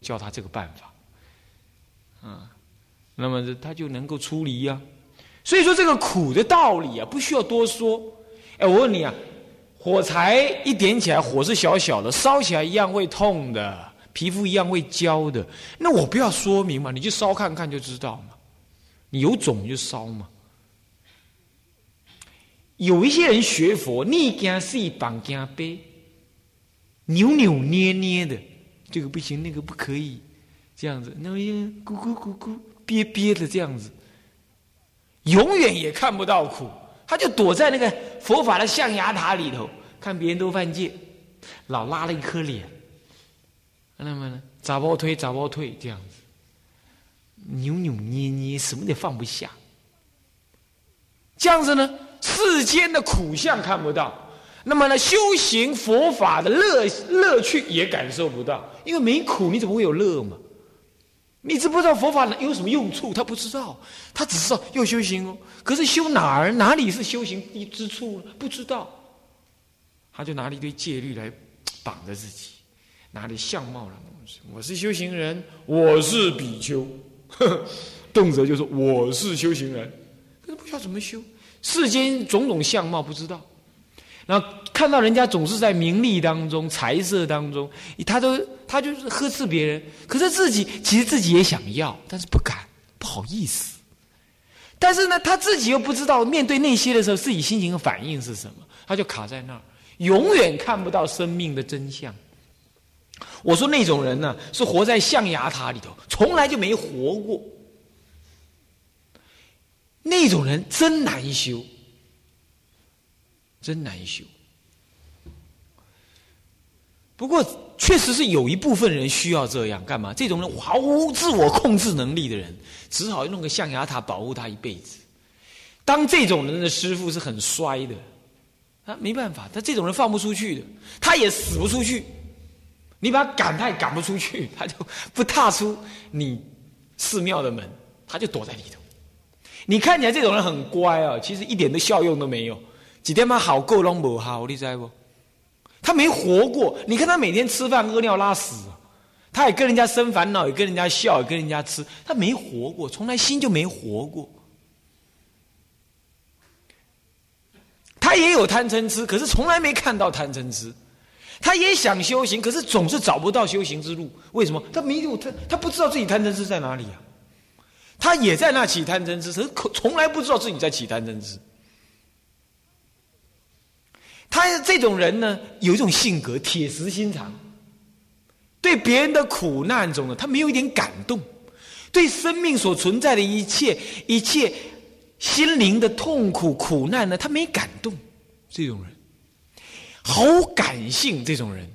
教他这个办法，啊，那么他就能够出离呀。所以说这个苦的道理啊，不需要多说。哎，我问你啊，火柴一点起来，火是小小的，烧起来一样会痛的，皮肤一样会焦的。那我不要说明嘛，你就烧看看就知道嘛。你有种就烧嘛。有一些人学佛，逆根是绑根背，扭扭捏捏的，这个不行，那个不可以，这样子，那么咕咕咕咕憋憋的这样子，永远也看不到苦，他就躲在那个佛法的象牙塔里头，看别人都犯戒，老拉了一颗脸，那么呢，咋包推咋包退这样子，扭扭捏捏，什么也放不下，这样子呢。世间的苦相看不到，那么呢，修行佛法的乐乐趣也感受不到，因为没苦，你怎么会有乐嘛？你知不知道佛法有什么用处？他不知道，他只知道要修行哦。可是修哪儿？哪里是修行之处？不知道，他就拿了一堆戒律来绑着自己，拿着相貌了。我是修行人，我是比丘，动辄就说我是修行人，可是不知道怎么修。世间种种相貌不知道，然后看到人家总是在名利当中、财色当中，他都他就是呵斥别人。可是自己其实自己也想要，但是不敢，不好意思。但是呢，他自己又不知道面对那些的时候，自己心情和反应是什么，他就卡在那儿，永远看不到生命的真相。我说那种人呢，是活在象牙塔里头，从来就没活过。那种人真难修，真难修。不过，确实是有一部分人需要这样干嘛？这种人毫无自我控制能力的人，只好弄个象牙塔保护他一辈子。当这种人的师傅是很衰的，啊，没办法，他这种人放不出去的，他也死不出去。你把他赶，他也赶不出去，他就不踏出你寺庙的门，他就躲在里头。你看起来这种人很乖啊，其实一点的效用都没有。几天嘛好够拢不好，你知不？他没活过。你看他每天吃饭屙尿拉屎，他也跟人家生烦恼，也跟人家笑，也跟人家吃。他没活过，从来心就没活过。他也有贪嗔痴，可是从来没看到贪嗔痴。他也想修行，可是总是找不到修行之路。为什么？他没有他，他不知道自己贪嗔痴在哪里啊。他也在那起贪嗔痴，可从来不知道自己在起贪嗔痴。他这种人呢，有一种性格，铁石心肠，对别人的苦难中呢，他没有一点感动；对生命所存在的一切、一切心灵的痛苦、苦难呢，他没感动。这种人，好感性。这种人，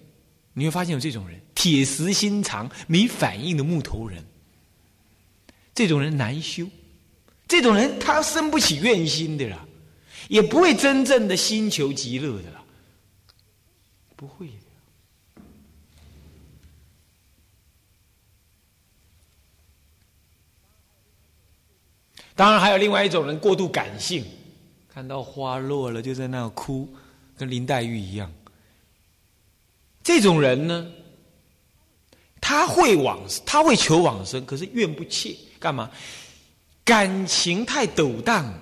你会发现有这种人，铁石心肠、没反应的木头人。这种人难修，这种人他生不起怨心的啦，也不会真正的心求极乐的啦，不会的。当然还有另外一种人过度感性，看到花落了就在那哭，跟林黛玉一样。这种人呢，他会往他会求往生，可是愿不切。干嘛？感情太斗荡。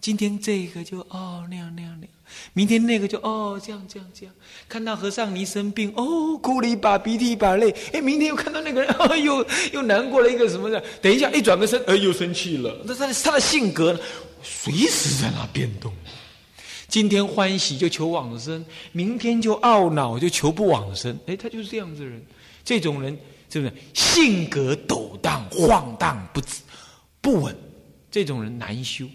今天这个就哦那样那样那样，明天那个就哦这样这样这样。看到和尚你生病哦，哭了一把鼻涕一把泪。哎，明天又看到那个人，哦又又难过了一个什么的。等一下一转个身，哎又生气了。那他的他的性格随时在那变动。今天欢喜就求往生，明天就懊恼就求不往生。哎，他就是这样子的人。这种人。是不是性格抖荡、晃荡不止不稳？这种人难修。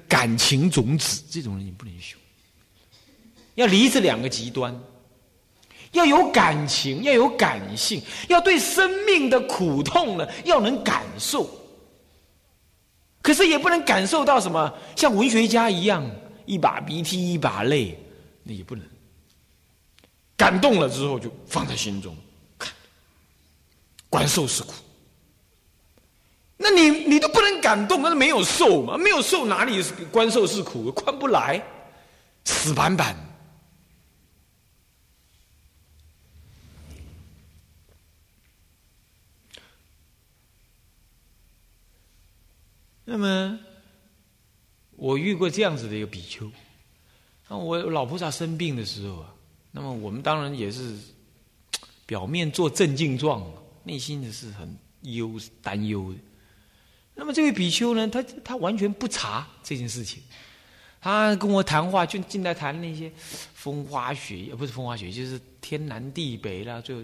感情种子，这种人你不能修。要离这两个极端，要有感情，要有感性，要对生命的苦痛呢，要能感受。可是也不能感受到什么，像文学家一样，一把鼻涕一把泪，那也不能。感动了之后，就放在心中。看观受是苦，那你你都不能感动，那没有受嘛，没有受哪里关受是苦，关不来，死板板。那么我遇过这样子的一个比丘，那我老菩萨生病的时候啊，那么我们当然也是表面做镇静状，内心的是很忧担忧的。那么这位比丘呢，他他完全不查这件事情，他跟我谈话就进来谈那些风花雪月，不是风花雪，就是天南地北啦。最后，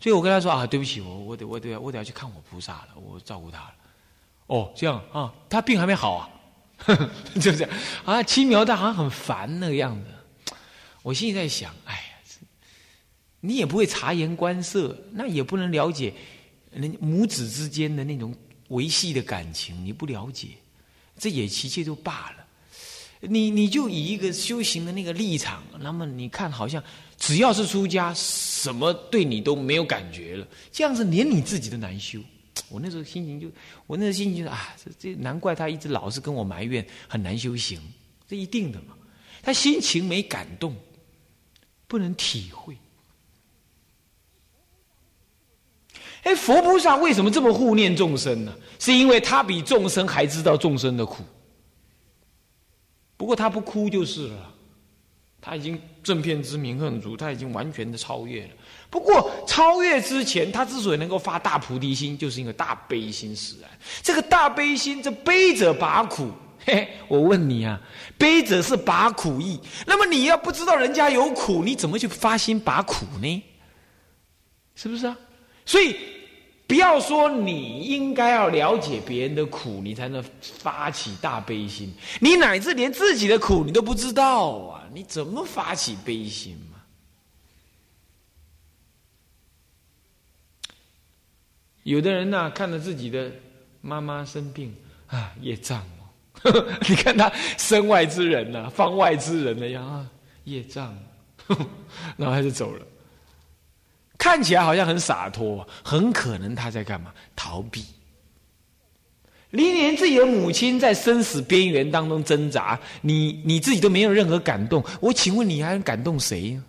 所以我跟他说啊，对不起，我我得我得我得要去看我菩萨了，我照顾他了。哦，这样啊，他病还没好啊，就这样啊，轻描淡好像很烦那个样子。我心里在想，哎呀，你也不会察言观色，那也不能了解人母子之间的那种。维系的感情你不了解，这也其切就罢了。你你就以一个修行的那个立场，那么你看好像只要是出家，什么对你都没有感觉了，这样子连你自己都难修。我那时候心情就，我那时候心情就是啊，这这难怪他一直老是跟我埋怨很难修行，这一定的嘛。他心情没感动，不能体会。哎，佛菩萨为什么这么护念众生呢？是因为他比众生还知道众生的苦。不过他不哭就是了，他已经正片之明恨足，他已经完全的超越了。不过超越之前，他之所以能够发大菩提心，就是因为大悲心使然。这个大悲心，这悲者拔苦。嘿，我问你啊，悲者是拔苦意。那么你要不知道人家有苦，你怎么去发心拔苦呢？是不是啊？所以。不要说你应该要了解别人的苦，你才能发起大悲心。你乃至连自己的苦你都不知道啊，你怎么发起悲心嘛？有的人呢，看着自己的妈妈生病啊，业障哦，你看他身外之人呐，方外之人的样啊，业障，然后他就走了。看起来好像很洒脱，很可能他在干嘛？逃避。你连自己的母亲在生死边缘当中挣扎，你你自己都没有任何感动。我请问你还能感动谁？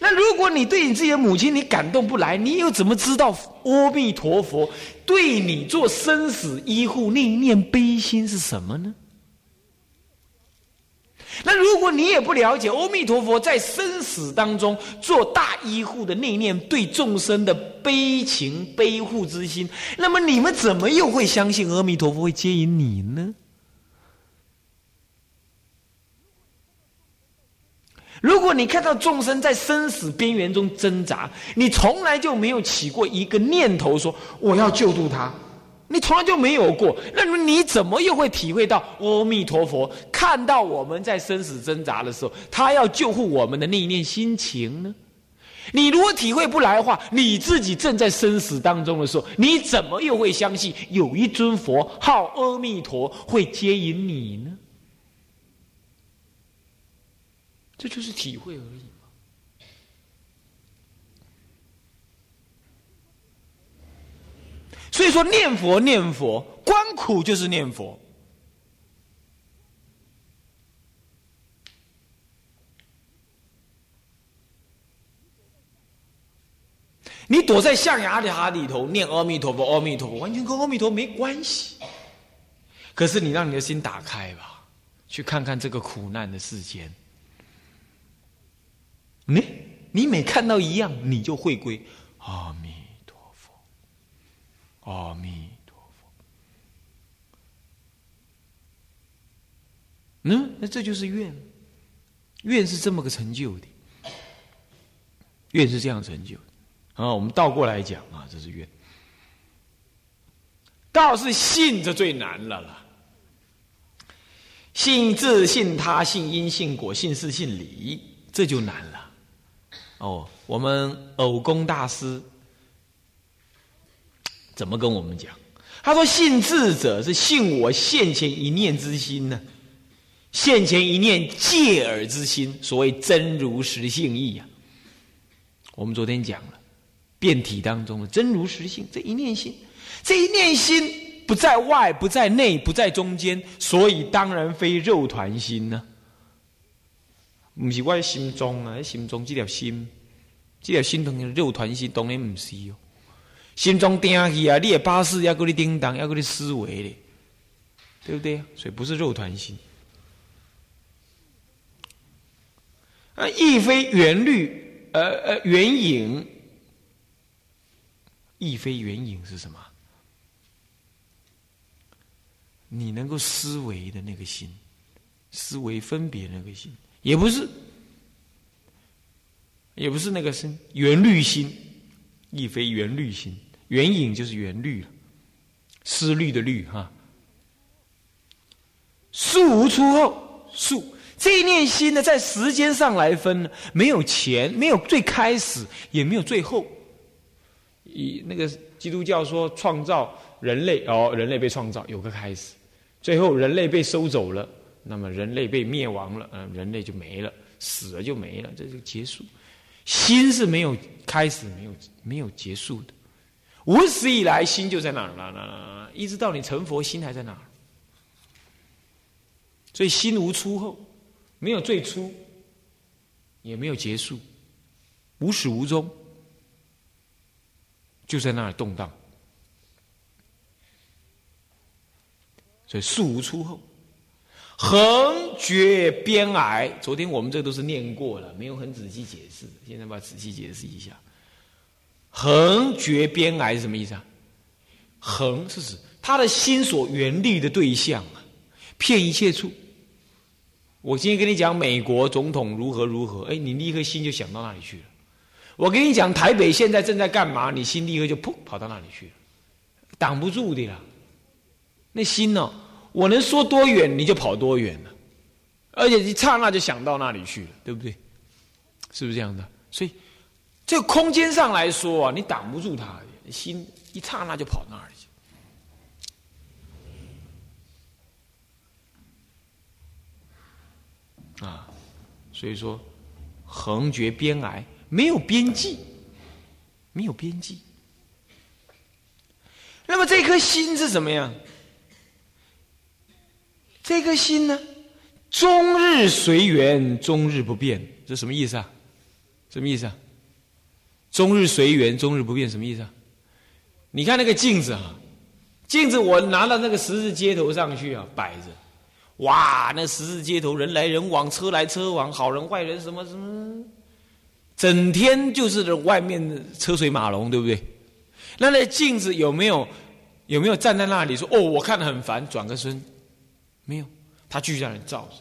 那如果你对你自己的母亲你感动不来，你又怎么知道阿弥陀佛对你做生死医护那一念悲心是什么呢？那如果你也不了解阿弥陀佛在生死当中做大医护的那念对众生的悲情悲护之心，那么你们怎么又会相信阿弥陀佛会接引你呢？如果你看到众生在生死边缘中挣扎，你从来就没有起过一个念头说我要救度他。你从来就没有过，那么你怎么又会体会到阿弥陀佛看到我们在生死挣扎的时候，他要救护我们的那一念心情呢？你如果体会不来的话，你自己正在生死当中的时候，你怎么又会相信有一尊佛号阿弥陀会接引你呢？这就是体会而已。所以说，念佛念佛，观苦就是念佛。你躲在象牙塔里头念阿弥陀佛，阿弥陀佛，完全跟阿弥陀没关系。可是你让你的心打开吧，去看看这个苦难的世间。你你每看到一样，你就会归阿弥。阿弥陀佛。嗯，那这就是愿，愿是这么个成就的，愿是这样成就的。啊，我们倒过来讲啊，这是愿。道是信，这最难了啦。信自信他，信因信果，信事信理，这就难了。哦，我们偶公大师。怎么跟我们讲？他说：“信智者是信我现前一念之心呢，现前一念借耳之心，所谓真如实性意呀。我们昨天讲了，变体当中的真如实性这一念心，这一念心不在外，不在内，不在中间，所以当然非肉团心呢。不是我心中啊，心中这条心，这条心同肉团心当然不是哦。”心中定去啊！你也巴士要给你叮当，要给你思维咧。对不对？所以不是肉团心。啊，亦非圆律，呃呃，圆影，亦非圆影是什么？你能够思维的那个心，思维分别那个心，也不是，也不是那个心圆律心，亦非圆律心，圆影就是圆律了，思虑的虑哈。数无出后，数这一念心呢，在时间上来分呢，没有前，没有最开始，也没有最后。以那个基督教说创造人类哦，人类被创造有个开始。最后，人类被收走了，那么人类被灭亡了，嗯，人类就没了，死了就没了，这就结束。心是没有开始，没有没有结束的，无始以来，心就在那儿了，一直到你成佛，心还在那儿。所以，心无初后，没有最初，也没有结束，无始无终，就在那儿动荡。所以数无出后，横绝边癌。昨天我们这都是念过了，没有很仔细解释。现在把仔细解释一下，横绝边癌是什么意思啊？横是指他的心所缘虑的对象啊，骗一切处。我今天跟你讲美国总统如何如何，哎，你立刻心就想到那里去了。我跟你讲台北现在正在干嘛，你心立刻就噗跑到那里去了，挡不住的啦。那心呢？我能说多远，你就跑多远了，而且一刹那就想到那里去了，对不对？是不是这样的？所以，这空间上来说啊，你挡不住他，心一刹那就跑那儿去。啊，所以说，横绝边癌，没有边际，没有边际。那么这颗心是怎么样？这颗心呢，终日随缘，终日不变，这什么意思啊？什么意思啊？终日随缘，终日不变，什么意思啊？你看那个镜子啊，镜子我拿到那个十字街头上去啊，摆着，哇，那十字街头人来人往，车来车往，好人坏人什么什么，整天就是外面车水马龙，对不对？那那镜子有没有有没有站在那里说哦，我看得很烦，转个身？没有，他继续在那照着。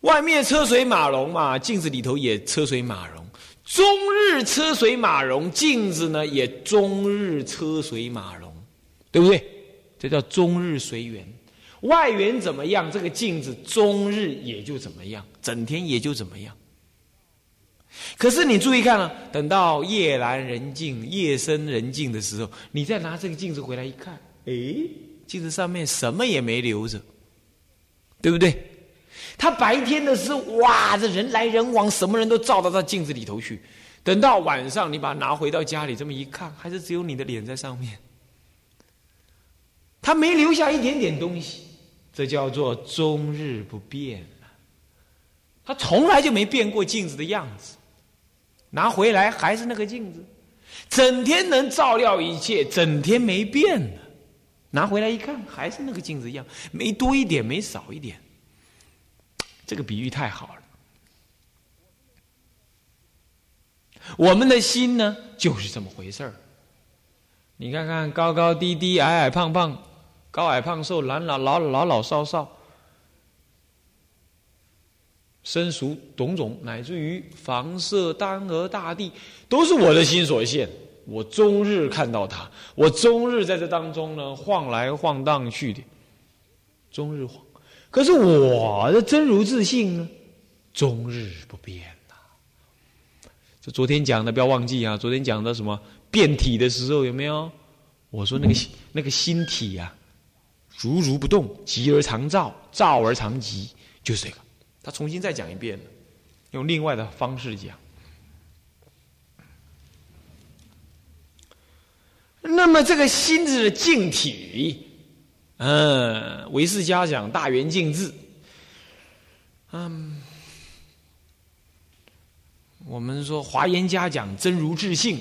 外面车水马龙嘛，镜子里头也车水马龙。终日车水马龙，镜子呢也终日车水马龙，对不对？这叫终日随缘。外缘怎么样，这个镜子终日也就怎么样，整天也就怎么样。可是你注意看啊，等到夜阑人静、夜深人静的时候，你再拿这个镜子回来一看，哎，镜子上面什么也没留着。对不对？他白天的时候，哇，这人来人往，什么人都照到他镜子里头去。等到晚上，你把它拿回到家里，这么一看，还是只有你的脸在上面。他没留下一点点东西，这叫做终日不变他从来就没变过镜子的样子，拿回来还是那个镜子，整天能照料一切，整天没变呢。拿回来一看，还是那个镜子一样，没多一点，没少一点。这个比喻太好了。我们的心呢，就是这么回事儿。你看看，高高低低，矮矮胖胖，高矮胖瘦，老老老老老少少，生熟种种，乃至于房舍、丹娥、大地，都是我的心所现。我终日看到他，我终日在这当中呢晃来晃荡去的，终日晃。可是我的真如自信呢，终日不变呐。这昨天讲的不要忘记啊，昨天讲的什么变体的时候有没有？我说那个那个心体呀，如如不动，极而常照，照而常极，就是这个。他重新再讲一遍用另外的方式讲。那么这个心智的净体，嗯，唯识家讲大圆净智。嗯，我们说华严家讲真如智性，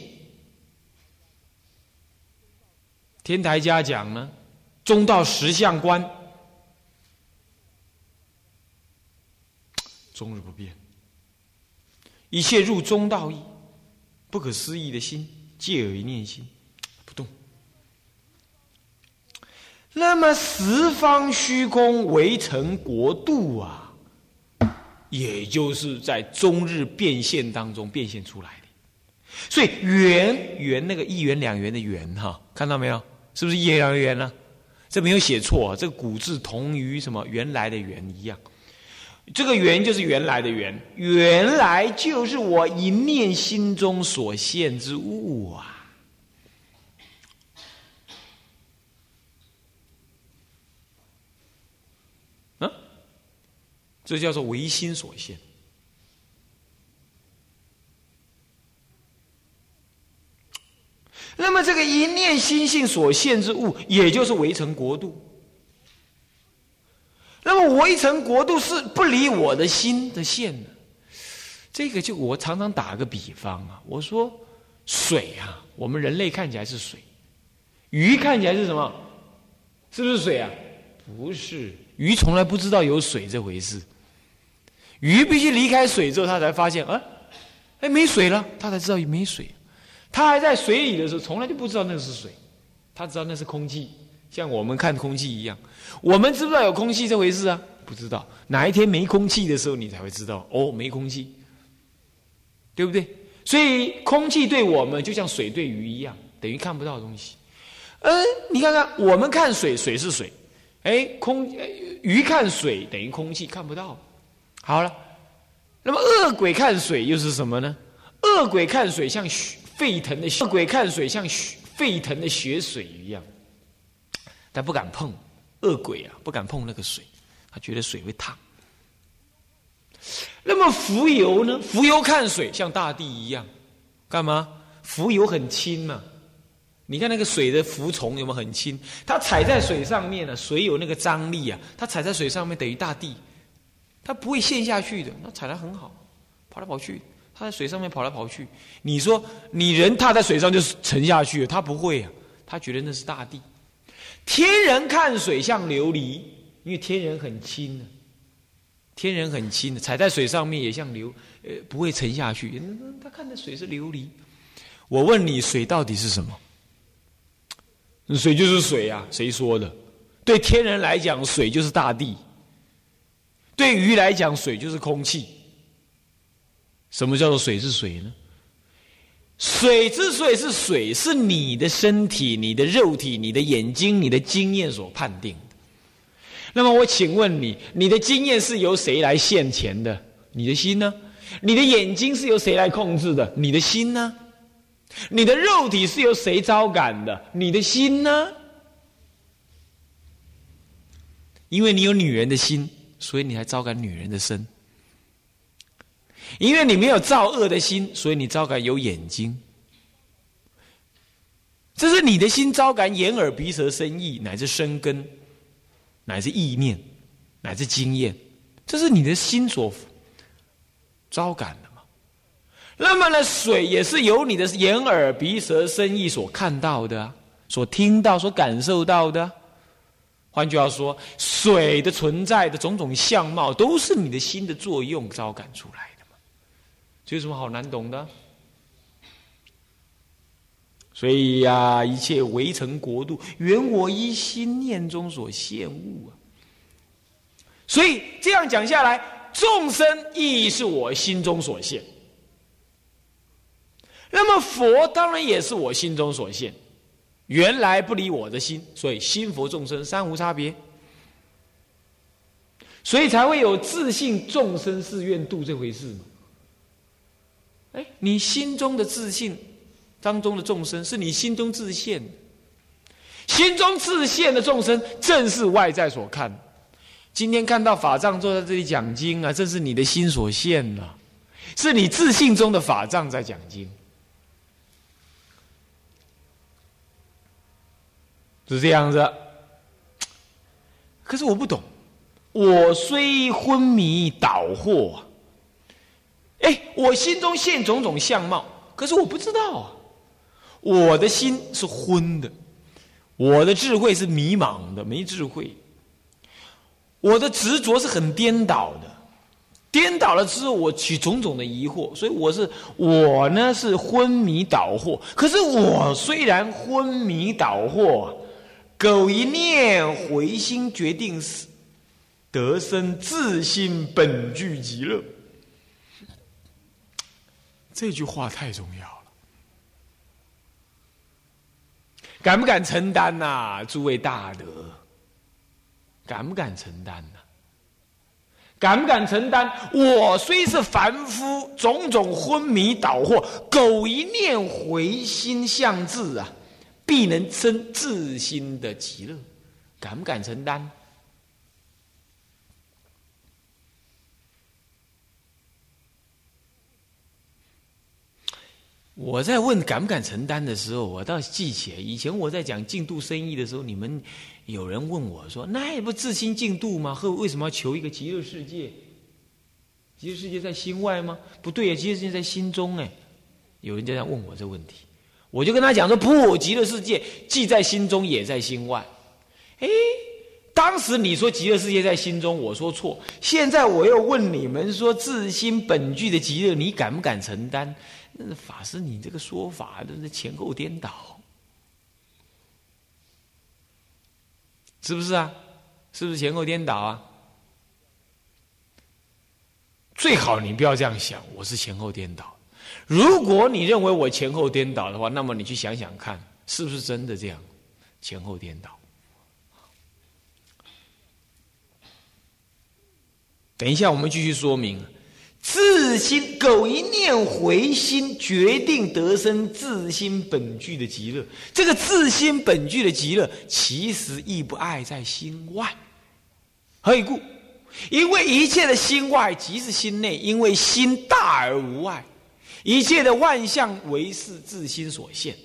天台家讲呢中道实相观，终日不变，一切入中道义，不可思议的心，借为念心。那么十方虚空围成国度啊，也就是在终日变现当中变现出来的。所以圆圆那个一元两元的元哈，看到没有？是不是一元两元呢？这没有写错，这个古字同于什么原来的原一样。这个缘就是原来的缘，原来就是我一念心中所现之物啊！这叫做唯心所现。那么这个一念心性所现之物，也就是围城国度。那么围城国度是不离我的心的线的，这个就我常常打个比方啊，我说水啊，我们人类看起来是水，鱼看起来是什么？是不是水啊？不是，鱼从来不知道有水这回事，鱼必须离开水之后，它才发现，啊，哎，没水了，它才知道没水。它还在水里的时候，从来就不知道那是水，它知道那是空气。像我们看空气一样，我们知不知道有空气这回事啊？不知道。哪一天没空气的时候，你才会知道哦，没空气，对不对？所以空气对我们就像水对鱼一样，等于看不到东西。嗯，你看看，我们看水，水是水，哎，空鱼看水等于空气看不到。好了，那么恶鬼看水又是什么呢？恶鬼看水像沸腾的恶鬼看水像沸腾的血水一样。他不敢碰，恶鬼啊，不敢碰那个水，他觉得水会烫。那么浮游呢？浮游看水像大地一样，干嘛？浮游很轻嘛。你看那个水的浮虫有没有很轻？它踩在水上面呢，水有那个张力啊，它踩在水上面等于大地，它不会陷下去的。那踩得很好，跑来跑去，它在水上面跑来跑去。你说你人踏在水上就沉下去了，它不会啊，它觉得那是大地。天人看水像琉璃，因为天人很轻的，天人很轻的，踩在水上面也像流，呃，不会沉下去。他看的水是琉璃。我问你，水到底是什么？水就是水啊，谁说的？对天人来讲，水就是大地；对鱼来讲，水就是空气。什么叫做水是水呢？水之所以是水，是你的身体、你的肉体、你的眼睛、你的经验所判定的。那么我请问你，你的经验是由谁来现前的？你的心呢？你的眼睛是由谁来控制的？你的心呢？你的肉体是由谁招感的？你的心呢？因为你有女人的心，所以你还招感女人的身。因为你没有造恶的心，所以你招感有眼睛。这是你的心招感眼耳鼻舌身意，乃至生根，乃至意念，乃至经验，这是你的心所招感的嘛？那么呢，水也是由你的眼耳鼻舌身意所看到的，所听到、所感受到的。换句话说，水的存在的种种相貌，都是你的心的作用招感出来的嘛。这有什么好难懂的？所以呀，一切围城国度，原我一心念中所现物啊。所以这样讲下来，众生亦是我心中所现。那么佛当然也是我心中所现，原来不离我的心，所以心佛众生三无差别，所以才会有自信众生是愿度这回事嘛。哎，你心中的自信当中的众生，是你心中自现，心中自现的众生，正是外在所看。今天看到法藏坐在这里讲经啊，这是你的心所现了，是你自信中的法藏在讲经，是这样子。可是我不懂，我虽昏迷倒惑。哎，我心中现种种相貌，可是我不知道啊。我的心是昏的，我的智慧是迷茫的，没智慧。我的执着是很颠倒的，颠倒了之后，我起种种的疑惑，所以我是我呢是昏迷倒惑。可是我虽然昏迷倒惑，苟一念回心，决定死，得生自心本具极乐。这句话太重要了，敢不敢承担呐？诸位大德，敢不敢承担呢？敢不敢承担？我虽是凡夫，种种昏迷倒惑，苟一念回心向智啊，必能生自心的极乐。敢不敢承担？我在问敢不敢承担的时候，我倒记起来，以前我在讲净度生意的时候，你们。有人问我说：“那也不自心净度吗？和为什么要求一个极乐世界？极乐世界在心外吗？不对呀，极乐世界在心中哎。”有人这样问我这问题，我就跟他讲说：“不，极乐世界既在心中，也在心外。”哎，当时你说极乐世界在心中，我说错。现在我又问你们说自心本具的极乐，你敢不敢承担？那法师，你这个说法都是前后颠倒。是不是啊？是不是前后颠倒啊？最好你不要这样想，我是前后颠倒。如果你认为我前后颠倒的话，那么你去想想看，是不是真的这样前后颠倒？等一下，我们继续说明。自心苟一念回心，决定得生自心本具的极乐。这个自心本具的极乐，其实亦不爱在心外。何以故？因为一切的心外即是心内，因为心大而无外，一切的万象唯是自心所现。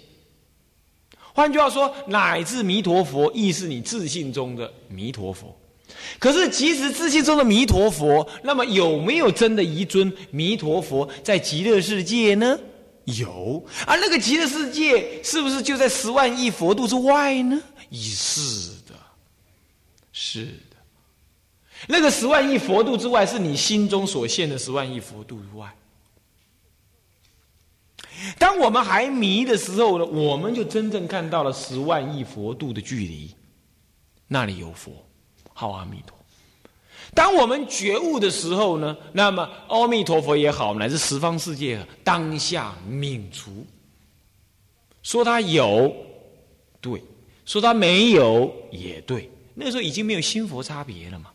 换句话说，乃至弥陀佛，亦是你自信中的弥陀佛。可是，即使自信中的弥陀佛，那么有没有真的一尊弥陀佛在极乐世界呢？有，而那个极乐世界是不是就在十万亿佛度之外呢？是的，是的。那个十万亿佛度之外，是你心中所现的十万亿佛度之外。当我们还迷的时候呢，我们就真正看到了十万亿佛度的距离，那里有佛。好，阿弥陀。当我们觉悟的时候呢，那么阿弥陀佛也好，乃至十方世界当下泯除。说他有，对；说他没有，也对。那时候已经没有心佛差别了嘛，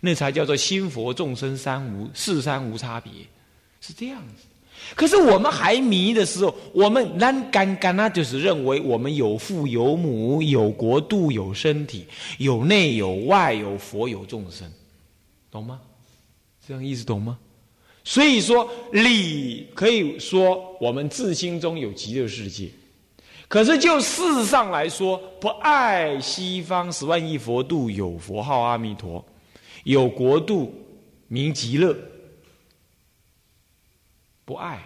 那才叫做心佛众生三无四三无差别，是这样子。可是我们还迷的时候，我们难干干那就是认为我们有父有母有国度有身体有内有外有佛有众生，懂吗？这样意思懂吗？所以说理可以说我们自心中有极乐世界，可是就事上来说，不爱西方十万亿佛度有佛号阿弥陀，有国度名极乐。不爱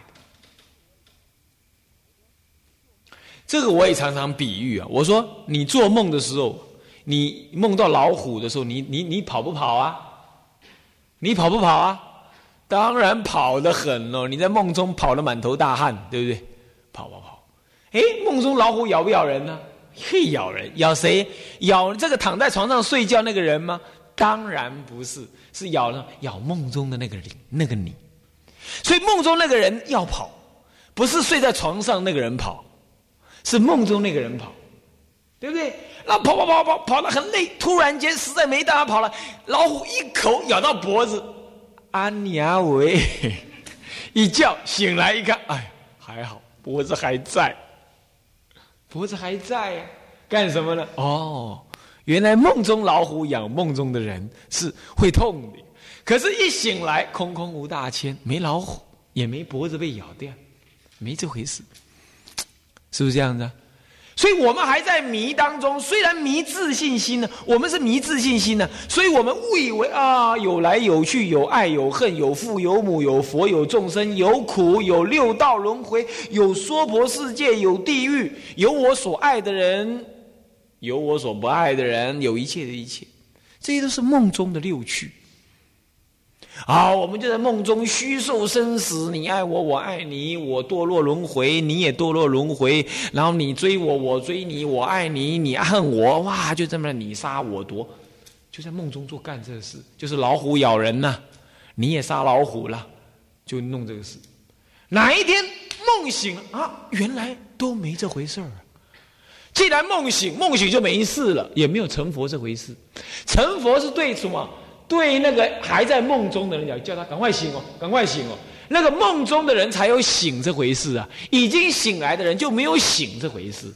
这个我也常常比喻啊。我说你做梦的时候，你梦到老虎的时候，你你你跑不跑啊？你跑不跑啊？当然跑得很哦。你在梦中跑得满头大汗，对不对？跑跑跑。哎，梦中老虎咬不咬人呢？嘿咬人，咬谁？咬这个躺在床上睡觉那个人吗？当然不是，是咬了咬梦中的那个人，那个你。所以梦中那个人要跑，不是睡在床上那个人跑，是梦中那个人跑，对不对？那跑跑跑跑跑的很累，突然间实在没办法跑了，老虎一口咬到脖子，安娘喂，一觉醒来一看，哎，还好脖子还在，脖子还在呀，干什么呢？哦，原来梦中老虎咬梦中的人是会痛的。可是，一醒来，空空无大千，没老虎，也没脖子被咬掉，没这回事，是不是这样子？所以我们还在迷当中。虽然迷自信心呢，我们是迷自信心呢，所以我们误以为啊，有来有去，有爱有恨，有父有母，有佛有众生，有苦有六道轮回，有娑婆世界，有地狱，有我所爱的人，有我所不爱的人，有一切的一切，这些都是梦中的六趣。好，我们就在梦中虚受生死，你爱我，我爱你，我堕落轮回，你也堕落轮回，然后你追我，我追你，我爱你，你恨我，哇，就这么你杀我夺，就在梦中做干这事，就是老虎咬人呐，你也杀老虎了，就弄这个事。哪一天梦醒啊，原来都没这回事儿。既然梦醒，梦醒就没事了，也没有成佛这回事。成佛是对什么？对那个还在梦中的人讲，叫他赶快醒哦，赶快醒哦。那个梦中的人才有醒这回事啊，已经醒来的人就没有醒这回事。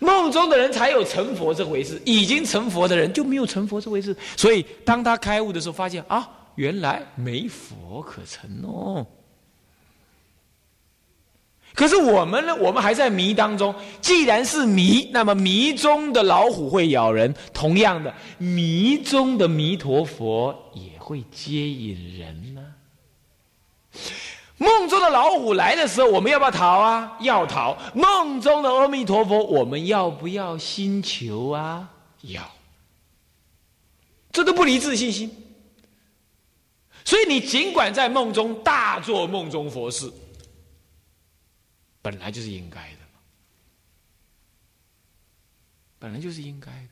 梦中的人才有成佛这回事，已经成佛的人就没有成佛这回事。所以当他开悟的时候，发现啊，原来没佛可成哦。可是我们呢？我们还在迷当中。既然是迷，那么迷中的老虎会咬人。同样的，迷中的弥陀佛也会接引人呢。梦中的老虎来的时候，我们要不要逃啊？要逃。梦中的阿弥陀佛，我们要不要心求啊？要。这都不离自信心。所以你尽管在梦中大做梦中佛事。本来就是应该的嘛，本来就是应该的。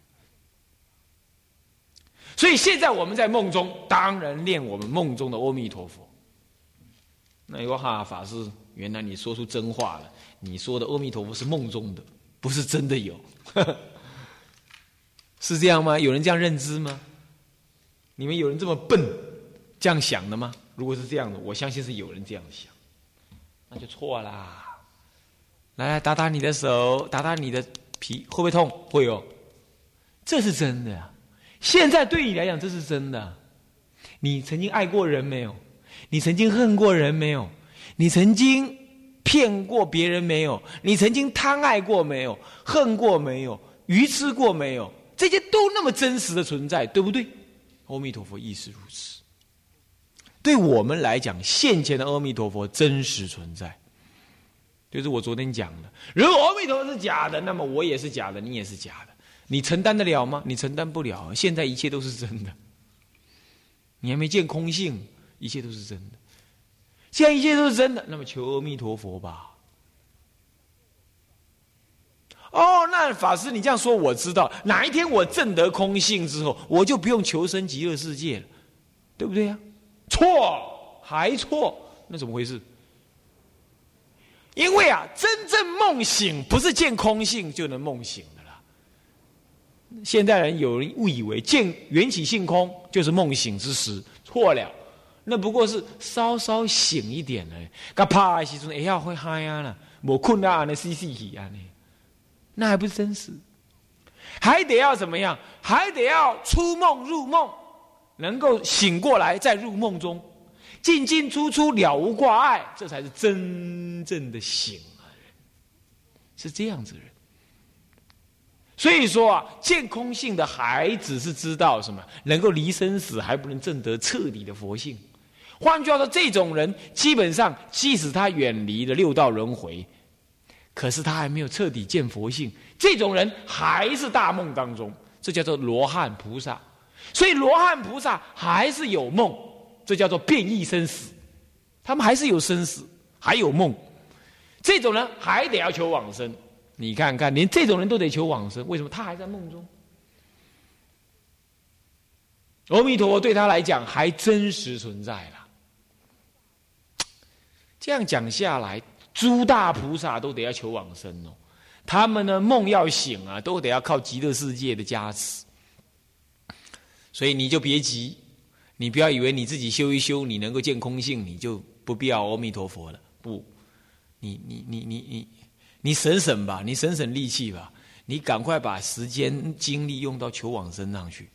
所以现在我们在梦中，当然念我们梦中的阿弥陀佛。那有哈法师，原来你说出真话了。你说的阿弥陀佛是梦中的，不是真的有，是这样吗？有人这样认知吗？你们有人这么笨，这样想的吗？如果是这样的，我相信是有人这样想，那就错啦。来来打打你的手，打打你的皮，会不会痛？会哦，这是真的呀。现在对你来讲，这是真的。你曾经爱过人没有？你曾经恨过人没有？你曾经骗过别人没有？你曾经贪爱过没有？恨过没有？愚痴过没有？这些都那么真实的存在，对不对？阿弥陀佛亦是如此。对我们来讲，现前的阿弥陀佛真实存在。就是我昨天讲的，如果阿弥陀佛是假的，那么我也是假的，你也是假的，你承担得了吗？你承担不了。现在一切都是真的，你还没见空性，一切都是真的。现在一切都是真的，那么求阿弥陀佛吧。哦，那法师你这样说，我知道哪一天我证得空性之后，我就不用求生极乐世界了，对不对呀？错，还错，那怎么回事？因为啊，真正梦醒不是见空性就能梦醒的了。现代人有人误以为见缘起性空就是梦醒之时，错了。那不过是稍稍醒一点而已。噶怕时阵，哎呀会嗨啊了，我困啊，那嘻嘻起啊呢，那还不是真实？还得要怎么样？还得要出梦入梦，能够醒过来再入梦中。进进出出了无挂碍，这才是真正的醒啊！是这样子人。所以说啊，见空性的孩子是知道什么，能够离生死，还不能证得彻底的佛性。换句话说，这种人基本上，即使他远离了六道轮回，可是他还没有彻底见佛性。这种人还是大梦当中，这叫做罗汉菩萨。所以罗汉菩萨还是有梦。这叫做变异生死，他们还是有生死，还有梦，这种人还得要求往生。你看看，连这种人都得求往生，为什么他还在梦中？阿弥陀佛对他来讲还真实存在了。这样讲下来，诸大菩萨都得要求往生哦。他们呢梦要醒啊，都得要靠极乐世界的加持。所以你就别急。你不要以为你自己修一修，你能够见空性，你就不必要阿弥陀佛了。不，你你你你你，你省省吧，你省省力气吧，你赶快把时间精力用到求往身上去。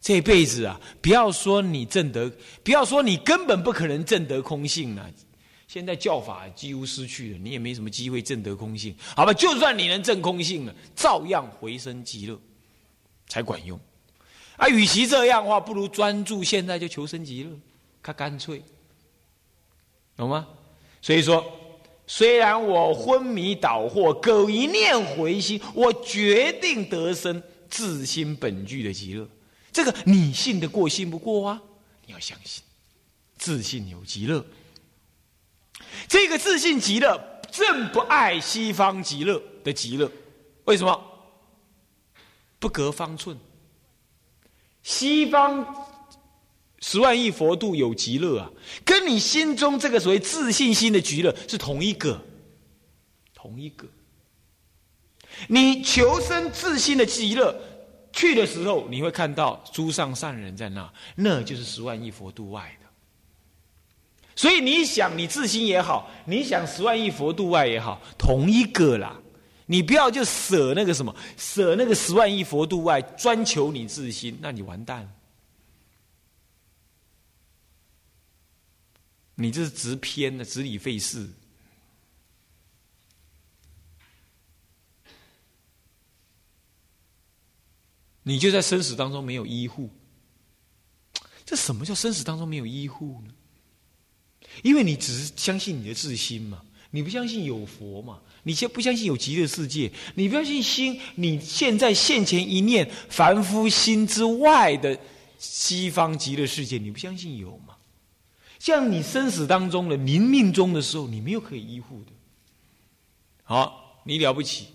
这辈子啊，不要说你证得，不要说你根本不可能证得空性了。现在教法几乎失去了，你也没什么机会证得空性。好吧，就算你能证空性了，照样回生极乐才管用。啊，与其这样的话，不如专注现在就求生极乐，他干脆，懂吗？所以说，虽然我昏迷倒惑，苟一念回心，我决定得生自心本具的极乐。这个你信得过信不过啊？你要相信，自信有极乐。这个自信极乐，正不爱西方极乐的极乐。为什么？不隔方寸。西方十万亿佛度有极乐啊，跟你心中这个所谓自信心的极乐是同一个，同一个。你求生自信的极乐去的时候，你会看到诸上善人在那，那就是十万亿佛度外的。所以你想你自心也好，你想十万亿佛度外也好，同一个啦。你不要就舍那个什么，舍那个十万亿佛度外，专求你自心，那你完蛋了。你这是执偏的，执理废事。你就在生死当中没有依护。这什么叫生死当中没有依护呢？因为你只是相信你的自心嘛。你不相信有佛嘛？你先不相信有极乐世界？你不相信心？你现在现前一念凡夫心之外的西方极乐世界，你不相信有吗？像你生死当中的临命中的时候，你没有可以依附的。好，你了不起，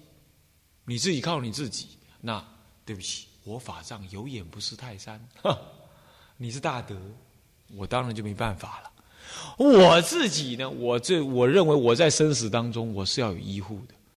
你自己靠你自己。那对不起，我法上有眼不识泰山。你是大德，我当然就没办法了。我自己呢，我这我认为我在生死当中我是要有医护的，